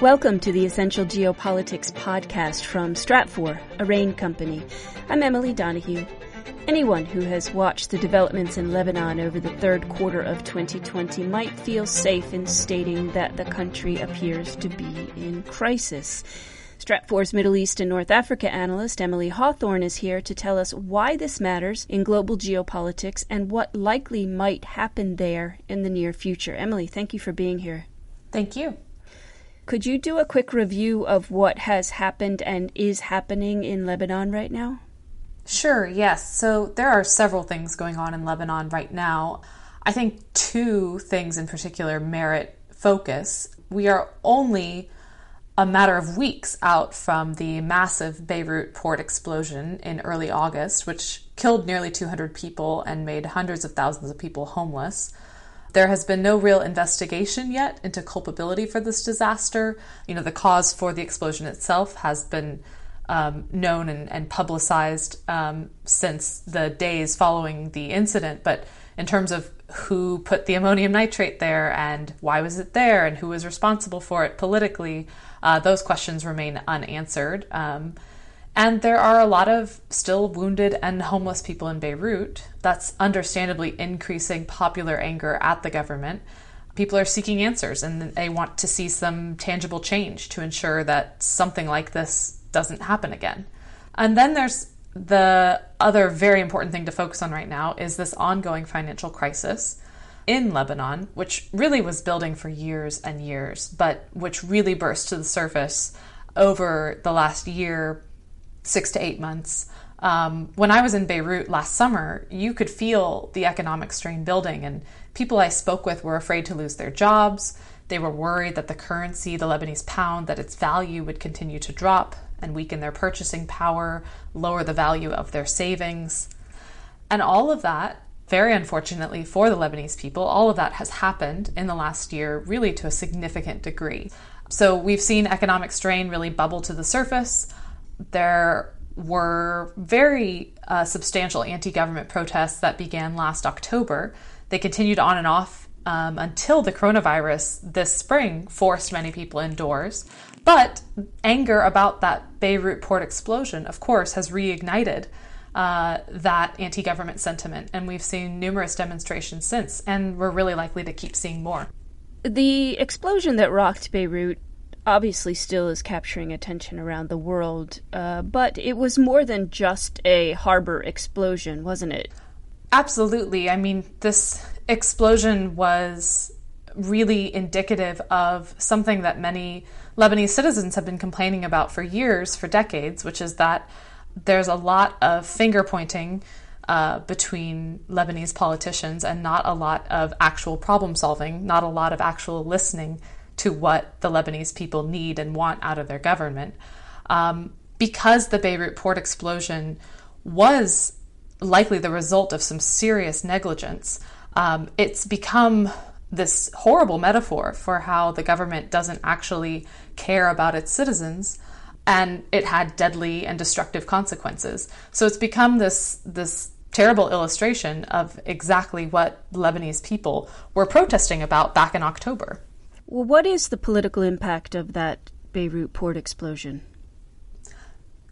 Welcome to the Essential Geopolitics podcast from Stratfor, a RANE company. I'm Emily Donahue. Anyone who has watched the developments in Lebanon over the third quarter of 2020 might feel safe in stating that the country appears to be in crisis. Stratfor's Middle East and North Africa analyst Emily Hawthorne is here to tell us why this matters in global geopolitics and what likely might happen there in the near future. Emily, thank you for being here. Thank you. Could you do a quick review of what has happened and is happening in Lebanon right now? Sure, yes. So there are several things going on in Lebanon right now. I think two things in particular merit focus. We are only a matter of weeks out from the massive Beirut port explosion in early August, which killed nearly 200 people and made hundreds of thousands of people homeless. There has been no real investigation yet into culpability for this disaster. You know, the cause for the explosion itself has been um, known and, and publicized um, since the days following the incident, but in terms of who put the ammonium nitrate there and why was it there and who was responsible for it politically, uh, those questions remain unanswered. Um, and there are a lot of still wounded and homeless people in Beirut. That's understandably increasing popular anger at the government. People are seeking answers and they want to see some tangible change to ensure that something like this doesn't happen again. And then there's the other very important thing to focus on right now is this ongoing financial crisis in Lebanon, which really was building for years and years, but which really burst to the surface over the last year six to eight months. Um, when I was in Beirut last summer, you could feel the economic strain building, and people I spoke with were afraid to lose their jobs. They were worried that the currency, the Lebanese pound, that its value would continue to drop and weaken their purchasing power, lower the value of their savings. And all of that, very unfortunately for the Lebanese people, all of that has happened in the last year, really to a significant degree. So we've seen economic strain really bubble to the surface there were very uh, substantial anti government protests that began last October. They continued on and off um, until the coronavirus this spring forced many people indoors. But anger about that Beirut port explosion, of course, has reignited uh, that anti government sentiment. And we've seen numerous demonstrations since, and we're really likely to keep seeing more. The explosion that rocked Beirut obviously still is capturing attention around the world, uh, but it was more than just a harbor explosion, wasn't it? Absolutely. I mean, this explosion was really indicative of something that many Lebanese citizens have been complaining about for years, for decades, which is that there's a lot of finger pointing uh, between Lebanese politicians and not a lot of actual problem solving, not a lot of actual listening to what the Lebanese people need and want out of their government. Um, because the Beirut port explosion was likely the result of some serious negligence, um, it's become this horrible metaphor for how the government doesn't actually care about its citizens and it had deadly and destructive consequences. So it's become this this terrible illustration of exactly what Lebanese people were protesting about back in October. Well, what is the political impact of that Beirut port explosion?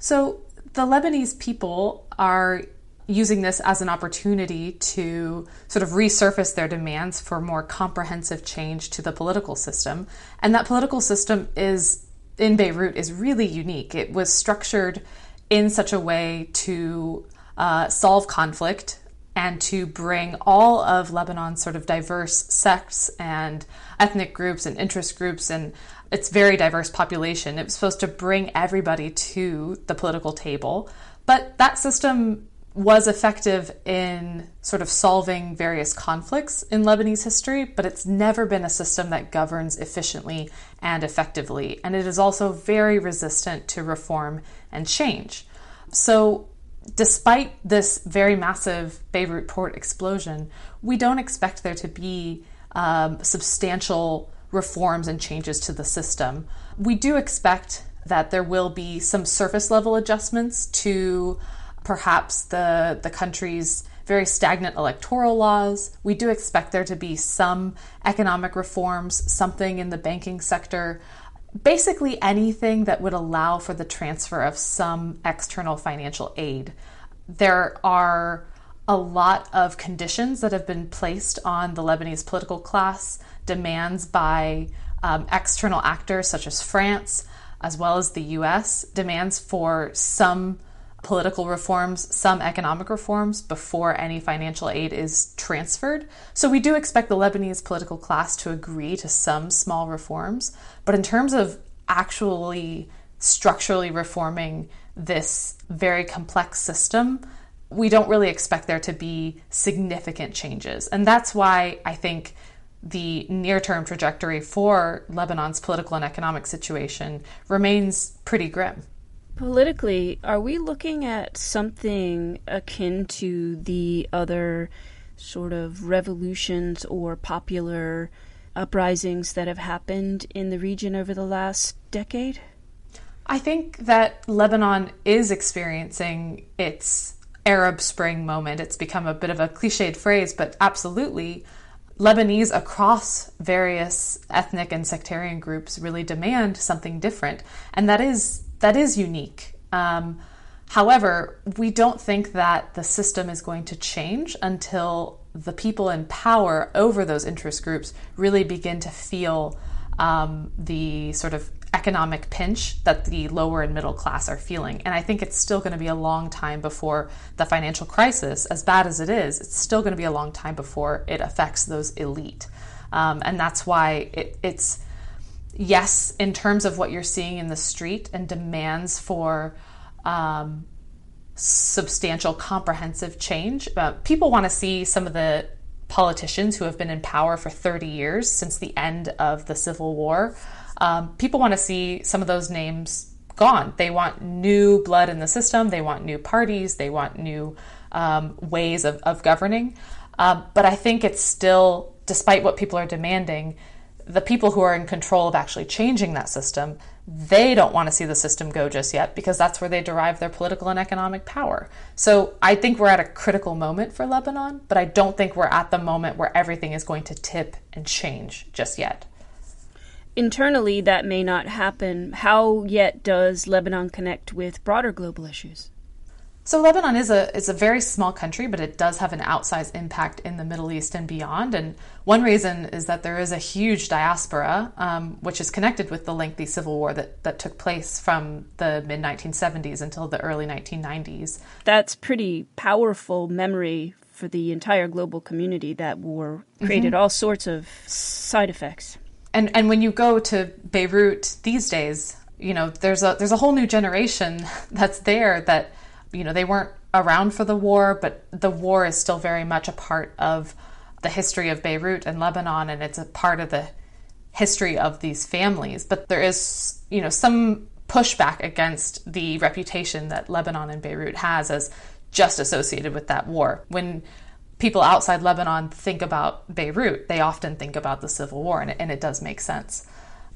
So, the Lebanese people are using this as an opportunity to sort of resurface their demands for more comprehensive change to the political system. And that political system is in Beirut is really unique. It was structured in such a way to uh, solve conflict and to bring all of Lebanon's sort of diverse sects and ethnic groups and interest groups and its very diverse population. It was supposed to bring everybody to the political table. But that system was effective in sort of solving various conflicts in Lebanese history, but it's never been a system that governs efficiently and effectively. And it is also very resistant to reform and change. So despite this very massive Beirut port explosion, we don't expect there to be um, substantial reforms and changes to the system. We do expect that there will be some surface level adjustments to perhaps the, the country's very stagnant electoral laws. We do expect there to be some economic reforms, something in the banking sector. Basically anything that would allow for the transfer of some external financial aid. There are a lot of conditions that have been placed on the Lebanese political class, demands by um, external actors such as France, as well as the US, demands for some political reforms, some economic reforms before any financial aid is transferred. So we do expect the Lebanese political class to agree to some small reforms. But in terms of actually structurally reforming this very complex system, we don't really expect there to be significant changes. And that's why I think the near term trajectory for Lebanon's political and economic situation remains pretty grim. Politically, are we looking at something akin to the other sort of revolutions or popular uprisings that have happened in the region over the last decade? I think that Lebanon is experiencing its Arab Spring moment. It's become a bit of a cliched phrase, but absolutely, Lebanese across various ethnic and sectarian groups really demand something different, and that is that is unique. Um, however, we don't think that the system is going to change until the people in power over those interest groups really begin to feel um, the sort of economic pinch that the lower and middle class are feeling. And I think it's still going to be a long time before the financial crisis, as bad as it is, it's still going to be a long time before it affects those elite. Um, and that's why it, it's, yes, in terms of what you're seeing in the street and demands for um, substantial, comprehensive change, uh, people want to see some of the politicians who have been in power for 30 years since the end of the Civil War um, people want to see some of those names gone. They want new blood in the system. They want new parties. They want new um, ways of, of governing. Um, but I think it's still, despite what people are demanding, the people who are in control of actually changing that system, they don't want to see the system go just yet because that's where they derive their political and economic power. So I think we're at a critical moment for Lebanon, but I don't think we're at the moment where everything is going to tip and change just yet internally that may not happen. How yet does Lebanon connect with broader global issues? So Lebanon is a is a very small country, but it does have an outsized impact in the Middle East and beyond. And one reason is that there is a huge diaspora, um, which is connected with the lengthy civil war that that took place from the mid 1970s until the early 1990s. That's pretty powerful memory for the entire global community. That war created mm-hmm. all sorts of side effects and and when you go to Beirut these days, you know, there's a there's a whole new generation that's there that you know, they weren't around for the war, but the war is still very much a part of the history of Beirut and Lebanon and it's a part of the history of these families. But there is, you know, some pushback against the reputation that Lebanon and Beirut has as just associated with that war. When people outside Lebanon think about Beirut, they often think about the civil war, and it, and it does make sense.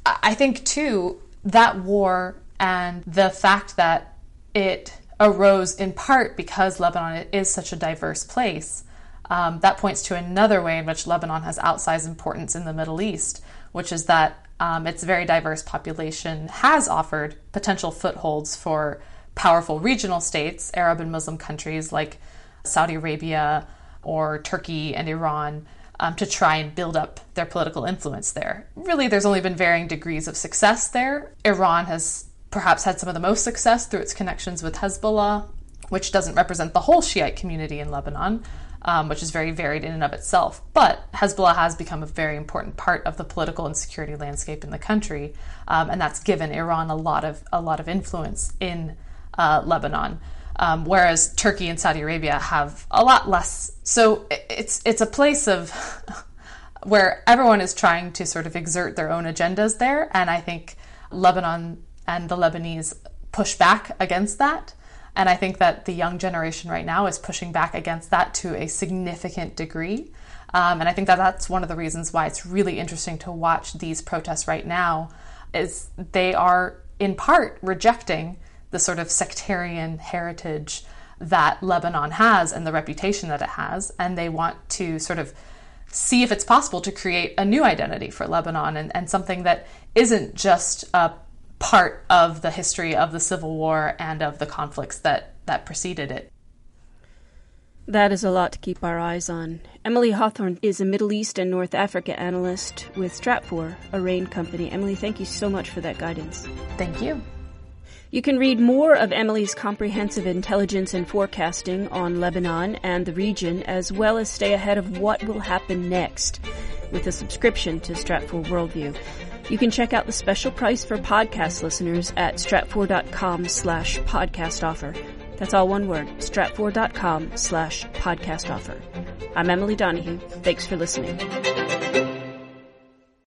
I think, too, that war and the fact that it arose in part because Lebanon is such a diverse place, um, that points to another way in which Lebanon has outsized importance in the Middle East, which is that um, its very diverse population has offered potential footholds for powerful regional states, Arab and Muslim countries like Saudi Arabia, or Turkey and Iran um, to try and build up their political influence there. Really, there's only been varying degrees of success there. Iran has perhaps had some of the most success through its connections with Hezbollah, which doesn't represent the whole Shiite community in Lebanon. Um, which is very varied in and of itself. But Hezbollah has become a very important part of the political and security landscape in the country, um, and that's given Iran a lot of a lot of influence in uh, Lebanon um, whereas Turkey and Saudi Arabia have a lot less. So it's it's a place of where everyone is trying to sort of exert their own agendas there, and I think Lebanon and the Lebanese push back against that. And I think that the young generation right now is pushing back against that to a significant degree. Um, and I think that that's one of the reasons why it's really interesting to watch these protests right now is they are in part rejecting the sort of sectarian heritage that Lebanon has and the reputation that it has, and they want to sort of see if it's possible to create a new identity for Lebanon and, and something that isn't just a part of the history of the Civil War and of the conflicts that, that preceded it. That is a lot to keep our eyes on. Emily Hawthorne is a Middle East and North Africa analyst with Stratfor, a RANE company. Emily, thank you so much for that guidance. Thank you. You can read more of Emily's comprehensive intelligence and forecasting on Lebanon and the region, as well as stay ahead of what will happen next with a subscription to Stratfor Worldview. You can check out the special price for podcast listeners at stratfor.com slash podcast offer. That's all one word, stratfor.com slash podcast offer. I'm Emily Donahue. Thanks for listening.